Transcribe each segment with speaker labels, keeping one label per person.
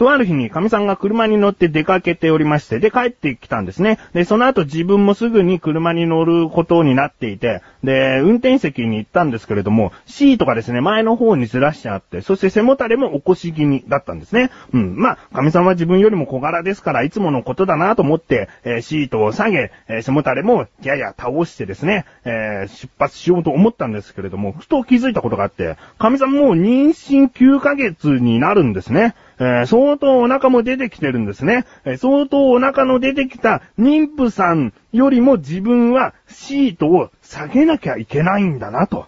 Speaker 1: とある日に神さんが車に乗って出かけておりまして、で、帰ってきたんですね。で、その後自分もすぐに車に乗ることになっていて、で、運転席に行ったんですけれども、シートがですね、前の方にずらしちゃって、そして背もたれも起こし気味だったんですね。うん。まあ、神さんは自分よりも小柄ですから、いつものことだなと思って、えー、シートを下げ、えー、背もたれもやや倒してですね、えー、出発しようと思ったんですけれども、ふと気づいたことがあって、神さんもう妊娠9ヶ月になるんですね。えー、相当お腹も出てきてるんですね。えー、相当お腹の出てきた妊婦さんよりも自分はシートを下げなきゃいけないんだなと。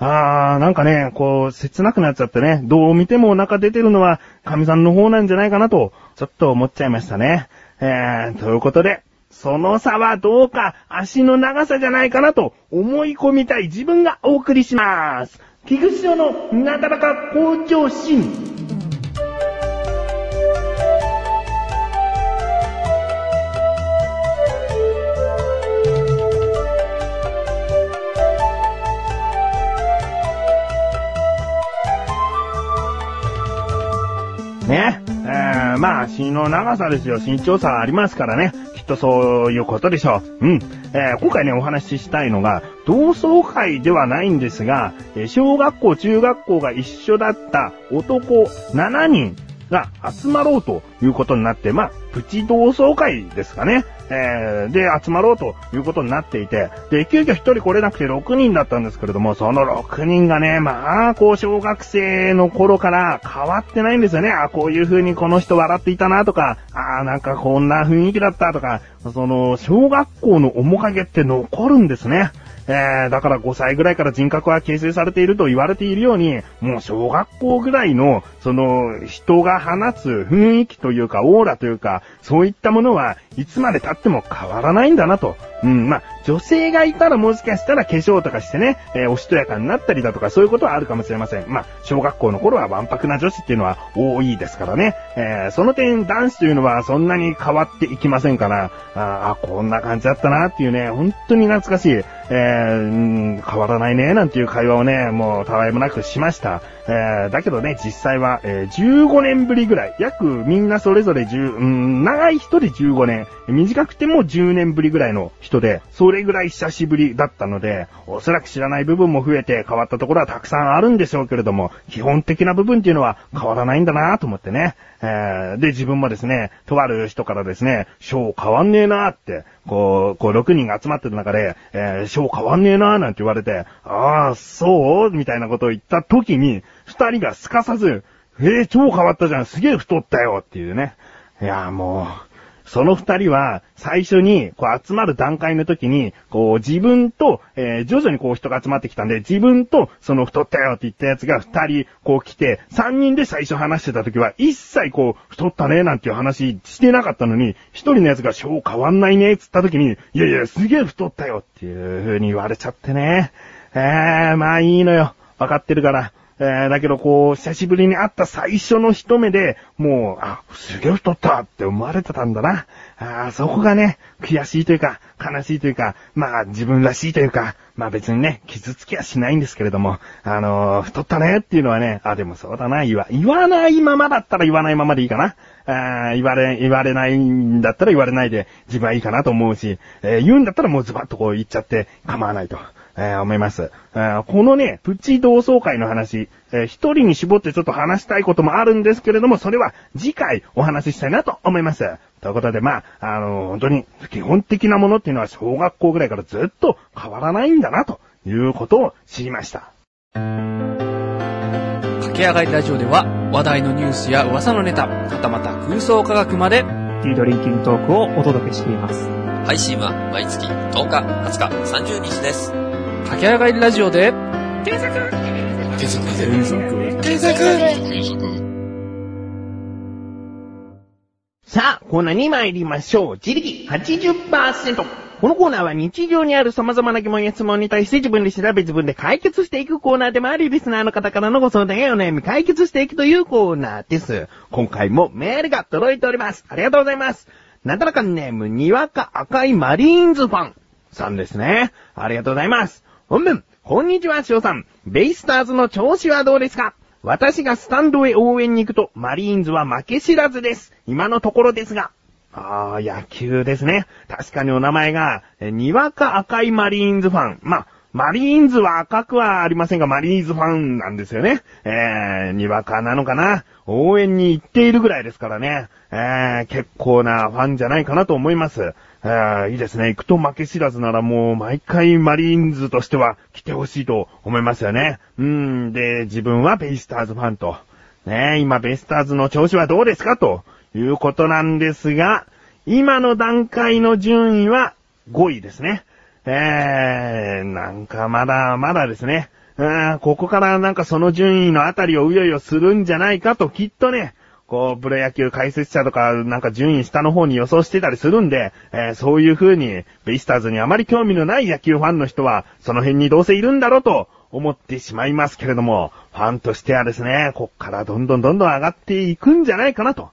Speaker 1: あー、なんかね、こう、切なくなっちゃってね、どう見てもお腹出てるのは、神さんの方なんじゃないかなと、ちょっと思っちゃいましたね。えー、ということで、その差はどうか、足の長さじゃないかなと思い込みたい自分がお送りします。菊池のなだらか向上心。ね。えー、まあ、死の長さですよ。身長差ありますからね。きっとそういうことでしょう。うん。えー、今回ね、お話ししたいのが、同窓会ではないんですが、小学校、中学校が一緒だった男7人が集まろうということになって、まあ、プチ同窓会ですかね。えー、で、集まろうということになっていて、で、急遽1人来れなくて6人だったんですけれども、その6人がね、まあ、こう、小学生の頃から変わってないんですよね。あ、こういう風にこの人笑っていたなとか、あ、なんかこんな雰囲気だったとか、その、小学校の面影って残るんですね。えー、だから5歳ぐらいから人格は形成されていると言われているように、もう小学校ぐらいの、その、人が放つ雰囲気というか、オーラというか、そういったものはいつまで経っても変わらないんだなと。うん、まあ、女性がいたらもしかしたら化粧とかしてね、えー、おしとやかになったりだとかそういうことはあるかもしれません。まあ、小学校の頃はわんぱくな女子っていうのは多いですからね。えー、その点男子というのはそんなに変わっていきませんから、ああ、こんな感じだったなっていうね、本当に懐かしい、えー、変わらないね、なんていう会話をね、もうたわいもなくしました。えー、だけどね、実際は、えー、15年ぶりぐらい、約みんなそれぞれ10、うん、長い人で15年、短くても10年ぶりぐらいの人で、それぐらい久しぶりだったので、おそらく知らない部分も増えて変わったところはたくさんあるんでしょうけれども、基本的な部分っていうのは変わらないんだなと思ってね。えー、で、自分もですね、とある人からですね、章変わんねえなって、こう、こう6人が集まってる中で、えー、章変わんねえななんて言われて、ああ、そうみたいなことを言った時に、二人がすかさず、えー、超変わったじゃん、すげえ太ったよっていうね。いや、もう、その二人は、最初に、こう集まる段階の時に、こう自分と、えー、徐々にこう人が集まってきたんで、自分と、その太ったよって言ったやつが二人、こう来て、三人で最初話してた時は、一切こう、太ったねなんていう話してなかったのに、一人のやつが小変わんないねつった時に、いやいや、すげえ太ったよっていう風に言われちゃってね。えー、まあいいのよ。わかってるから。えー、だけどこう、久しぶりに会った最初の一目で、もう、あ、すげえ太ったって思われてたんだな。あそこがね、悔しいというか、悲しいというか、まあ自分らしいというか、まあ別にね、傷つきはしないんですけれども、あのー、太ったねっていうのはね、あ、でもそうだな、言わ、言わないままだったら言わないままでいいかな。あ言われ、言われないんだったら言われないで自分はいいかなと思うし、えー、言うんだったらもうズバッとこう言っちゃって構わないと。えー、思います。えー、このね、プチ同窓会の話、えー、一人に絞ってちょっと話したいこともあるんですけれども、それは次回お話ししたいなと思います。ということで、まあ、あのー、本当に基本的なものっていうのは小学校ぐらいからずっと変わらないんだな、ということを知りました。
Speaker 2: 駆け上がりラジオでは話題のニュースや噂のネタ、はたまた空想科学まで、テ
Speaker 3: ィードリンキングトークをお届けしています。
Speaker 4: 配信は毎月10日、20日、30日です。
Speaker 2: 駆け上がりラジオで、検
Speaker 4: 索検索
Speaker 2: 検索検索検索
Speaker 1: さあ、コーナーに参りましょう。自力80%。このコーナーは日常にある様々な疑問や質問に対して自分で調べ自分で解決していくコーナーでもあり、リスナーの方からのご相談やお悩み解決していくというコーナーです。今回もメールが届いております。ありがとうございます。なだらかネーム、にわか赤いマリーンズファンさんですね。ありがとうございます。本文、こんにちは、しおさん。ベイスターズの調子はどうですか？私がスタンドへ応援に行くと、マリーンズは負け知らずです。今のところですが。ああ、野球ですね。確かにお名前が、にわか赤いマリーンズファン。まあ、マリーンズは赤くはありませんが、マリーンズファンなんですよね。えー、にわかなのかな？応援に行っているぐらいですからね。えー、結構なファンじゃないかなと思います。いいですね。行くと負け知らずならもう毎回マリーンズとしては来てほしいと思いますよね。うん、で、自分はベイスターズファンと。ね今ベイスターズの調子はどうですかということなんですが、今の段階の順位は5位ですね。えー、なんかまだまだですね。うん、ここからなんかその順位のあたりをうよいよするんじゃないかときっとね、こう、プロ野球解説者とか、なんか順位下の方に予想してたりするんで、えーそういう風に、ベイスターズにあまり興味のない野球ファンの人は、その辺にどうせいるんだろうと思ってしまいますけれども、ファンとしてはですね、こっからどんどんどんどん上がっていくんじゃないかなと、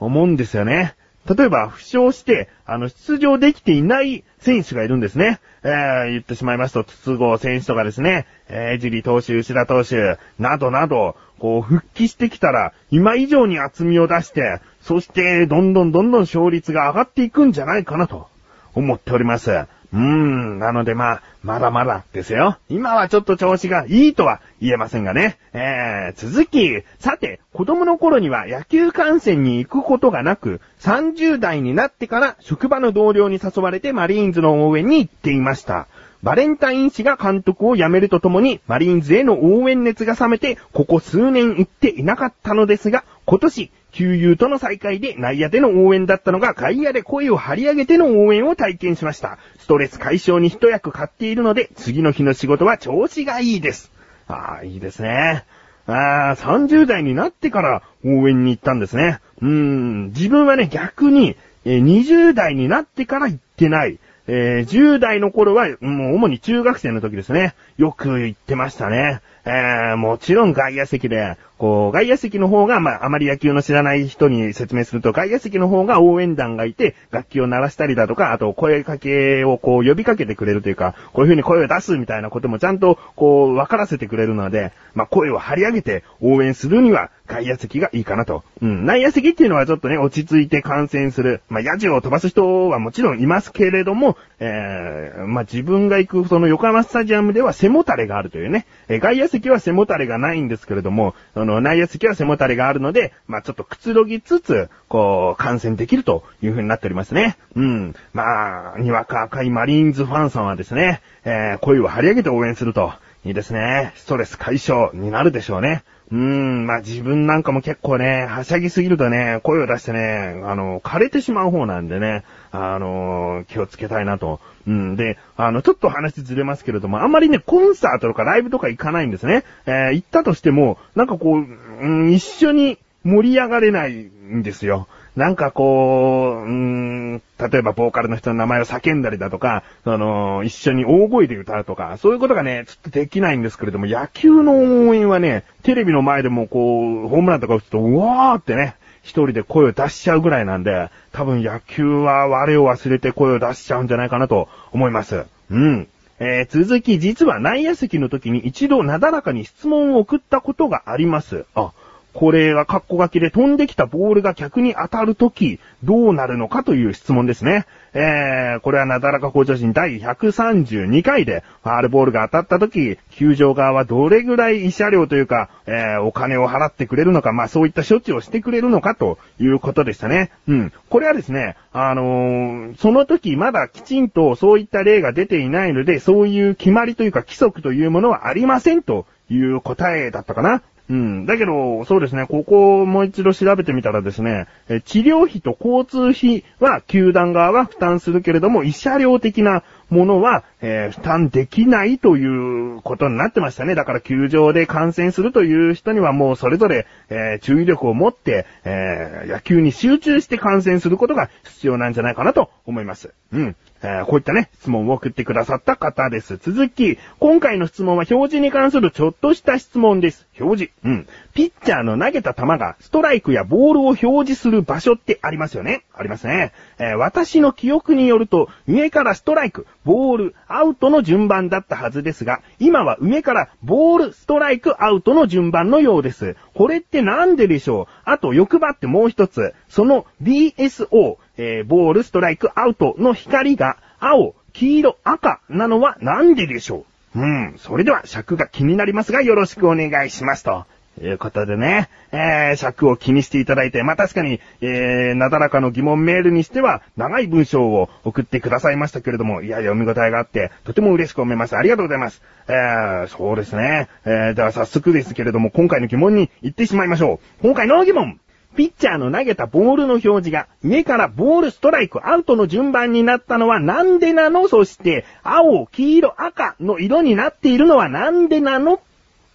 Speaker 1: 思うんですよね。例えば、負傷して、あの、出場できていない選手がいるんですね。えー、言ってしまいますと、筒香選手とかですね、えー、ジリ投手、牛田投手、などなど、こう、復帰してきたら、今以上に厚みを出して、そして、どんどんどんどん勝率が上がっていくんじゃないかなと、思っております。うーん、なのでまあ、まだまだですよ。今はちょっと調子がいいとは言えませんがね。えー、続き、さて、子供の頃には野球観戦に行くことがなく、30代になってから職場の同僚に誘われてマリーンズの応援に行っていました。バレンタイン氏が監督を辞めるとともに、マリーンズへの応援熱が冷めて、ここ数年行っていなかったのですが、今年、旧友との再会で内野での応援だったのが外野で声を張り上げての応援を体験しました。ストレス解消に一役買っているので、次の日の仕事は調子がいいです。ああ、いいですね。ああ、30代になってから応援に行ったんですね。うーん、自分はね、逆に、え20代になってから行ってない。えー10代の頃は、もう主に中学生の時ですね。よく行ってましたね。えーもちろん外野席で、こう、外野席の方が、まあ、あまり野球の知らない人に説明すると、外野席の方が応援団がいて、楽器を鳴らしたりだとか、あと声かけをこう呼びかけてくれるというか、こういう風に声を出すみたいなこともちゃんとこう分からせてくれるので、まあ、声を張り上げて応援するには外野席がいいかなと。うん、内野席っていうのはちょっとね、落ち着いて観戦する。まあ、野獣を飛ばす人はもちろんいますけれども、えー、まあ、自分が行くその横浜スタジアムでは背もたれがあるというね、えー外野席は背もたれがないんですけれども、あの、内野席は背もたれがあるので、まあ、ちょっとくつろぎつつ、こう、観戦できるという風になっておりますね。うん。まあ、にわか赤いマリーンズファンさんはですね、えー、声を張り上げて応援すると、いいですね。ストレス解消になるでしょうね。うーん、まあ自分なんかも結構ね、はしゃぎすぎるとね、声を出してね、あの、枯れてしまう方なんでね、あの、気をつけたいなと。うん、で、あの、ちょっと話ずれますけれども、あんまりね、コンサートとかライブとか行かないんですね。えー行ったとしても、なんかこう、うん、一緒に盛り上がれないんですよ。なんかこう、うーん、例えばボーカルの人の名前を叫んだりだとか、その、一緒に大声で歌うとか、そういうことがね、ちょっとできないんですけれども、野球の応援はね、テレビの前でもこう、ホームランとか打つと、うわーってね、一人で声を出しちゃうぐらいなんで、多分野球は我を忘れて声を出しちゃうんじゃないかなと思います。うん。えー続き、実は内野席の時に一度なだらかに質問を送ったことがあります。あ、これがカッコ書きで飛んできたボールが客に当たるとき、どうなるのかという質問ですね。えー、これはなだらか向上心第132回で、ファールボールが当たったとき、球場側はどれぐらい慰謝料というか、えー、お金を払ってくれるのか、まあそういった処置をしてくれるのかということでしたね。うん。これはですね、あのーその時まだきちんとそういった例が出ていないので、そういう決まりというか規則というものはありませんという答えだったかな。うん。だけど、そうですね、ここをもう一度調べてみたらですね、え治療費と交通費は球団側は負担するけれども、慰謝料的なものは、えー負担できないということになってましたね。だから球場で観戦するという人にはもうそれぞれ、えー注意力を持って、えー野球に集中して観戦することが必要なんじゃないかなと思います。うん。えーこういったね、質問を送ってくださった方です。続き、今回の質問は表示に関するちょっとした質問です。表示。うん。ピッチャーの投げた球がストライクやボールを表示する場所ってありますよねありますね。えー私の記憶によると、上からストライク、ボール、アウトの順番だったはずですが、今は上からボール、ストライク、アウトの順番のようです。これってなんででしょう？あと欲張ってもう一つ、その BSO、えーボール、ストライク、アウトの光が青、黄色、赤なのはなんででしょう？うん、それでは尺が気になりますがよろしくお願いしますと。いうことでね、えー、尺を気にしていただいて、まあ、確かに、えー、なだらかの疑問メールにしては、長い文章を送ってくださいましたけれども、いや、読み応えがあって、とても嬉しく思います。ありがとうございます。えー、そうですね。えー、では早速ですけれども、今回の疑問に行ってしまいましょう。今回の疑問ピッチャーの投げたボールの表示が上からボール、ストライク、アウトの順番になったのはなんでなの？そして、青、黄色、赤の色になっているのはなんでなの？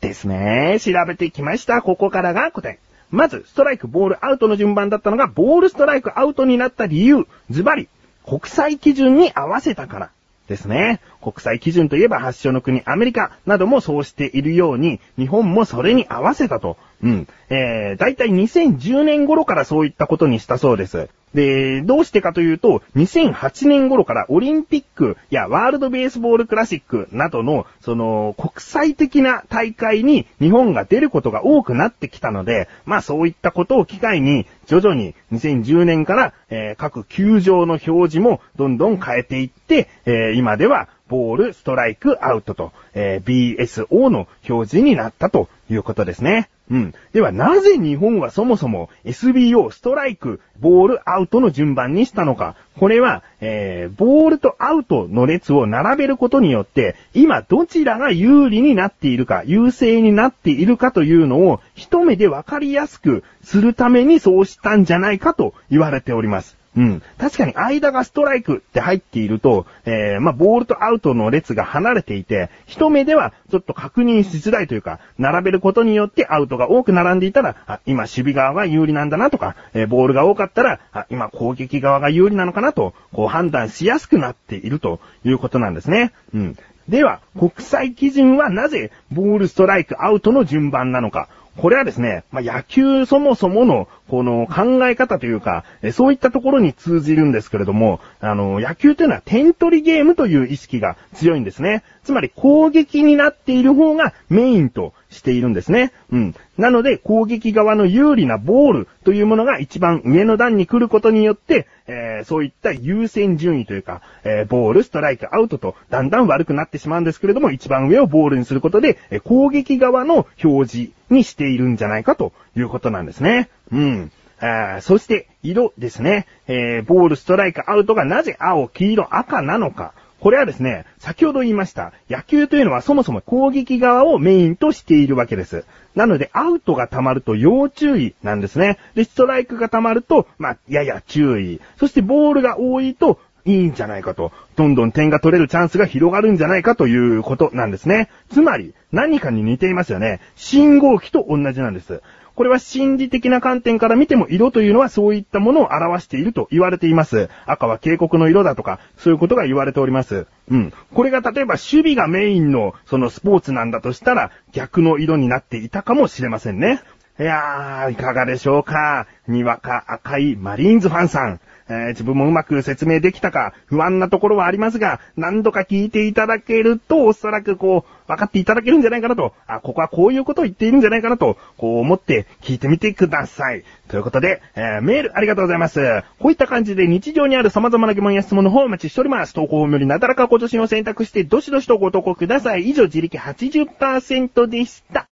Speaker 1: ですね。調べてきました。ここからが答え。まず、ストライク、ボール、アウトの順番だったのが、ボール、ストライク、アウトになった理由。ズバリ、国際基準に合わせたから。ですね。国際基準といえば発祥の国アメリカなどもそうしているように、日本もそれに合わせたと。うん。えー、だいたい2010年頃からそういったことにしたそうです。で、どうしてかというと、2008年頃からオリンピックやワールドベースボールクラシックなどの、その、国際的な大会に日本が出ることが多くなってきたので、まあそういったことを機会に、徐々に2010年から、えー各球場の表示もどんどん変えていって、えー今では、ボール、ストライク、アウトと、えー BSO の表示になったということですね。うん。では、なぜ日本はそもそも SBO、ストライク、ボール、アウトの順番にしたのか。これは、えー、ボールとアウトの列を並べることによって、今どちらが有利になっているか、優勢になっているかというのを一目でわかりやすくするためにそうしたんじゃないかと言われております。うん。確かに間がストライクって入っていると、えー、まあ、ボールとアウトの列が離れていて、一目ではちょっと確認しづらいというか、並べることによってアウトが多く並んでいたら、あ、今守備側が有利なんだなとか、えーボールが多かったら、あ、今攻撃側が有利なのかなと、こう判断しやすくなっているということなんですね。うん。では、国際基準はなぜ、ボール、ストライク、アウトの順番なのか。これはですね、まあ、野球そもそもの、この考え方というか、そういったところに通じるんですけれども、あの、野球というのは点取りゲームという意識が強いんですね。つまり攻撃になっている方がメインとしているんですね。うん。なので、攻撃側の有利なボールというものが一番上の段に来ることによって、えーそういった優先順位というか、えーボール、ストライク、アウトとだんだん悪くなってしまうんですけれども、一番上をボールにすることで、えー攻撃側の表示にしているんじゃないかということなんですね。うん。あそして、色ですね。えーボール、ストライク、アウトがなぜ青、黄色、赤なのか。これはですね、先ほど言いました、野球というのはそもそも攻撃側をメインとしているわけです。なので、アウトが溜まると要注意なんですね。で、ストライクが溜まると、まあ、やや注意。そして、ボールが多いと、いいんじゃないかと。どんどん点が取れるチャンスが広がるんじゃないかということなんですね。つまり、何かに似ていますよね。信号機と同じなんです。これは心理的な観点から見ても色というのはそういったものを表していると言われています。赤は警告の色だとか、そういうことが言われております。うん。これが例えば守備がメインのそのスポーツなんだとしたら逆の色になっていたかもしれませんね。いやー、いかがでしょうか。にわか赤いマリーンズファンさん。えー自分もうまく説明できたか不安なところはありますが、何度か聞いていただけると、おそらくこう、分かっていただけるんじゃないかなと、あ、ここはこういうことを言っているんじゃないかなと、こう思って聞いてみてください。ということで、えーメールありがとうございます。こういった感じで日常にある様々な疑問や質問の方をお待ちしております。投稿フォームよりなだらかご助身を選択して、どしどしとご投稿ください。以上、自力80%でした。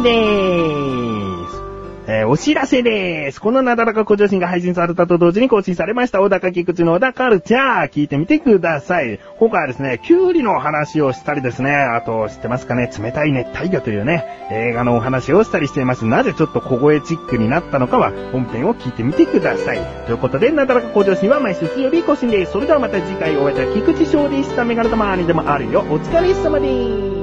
Speaker 1: エンディングでーす。えーお知らせです。このなだらか向上心が配信されたと同時に更新されました、小高菊池の小田カルチャー、聞いてみてください。今回はですね、キュウリの話をしたりですね、あと、知ってますかね、冷たい熱帯魚というね、映画のお話をしたりしています。なぜちょっと小声チックになったのかは、本編を聞いてみてください。ということで、なだらか向上心は毎週水曜日更新です。それではまた次回お会いいたい菊池翔でした。メガネ玉にでもあるよ。お疲れ様です。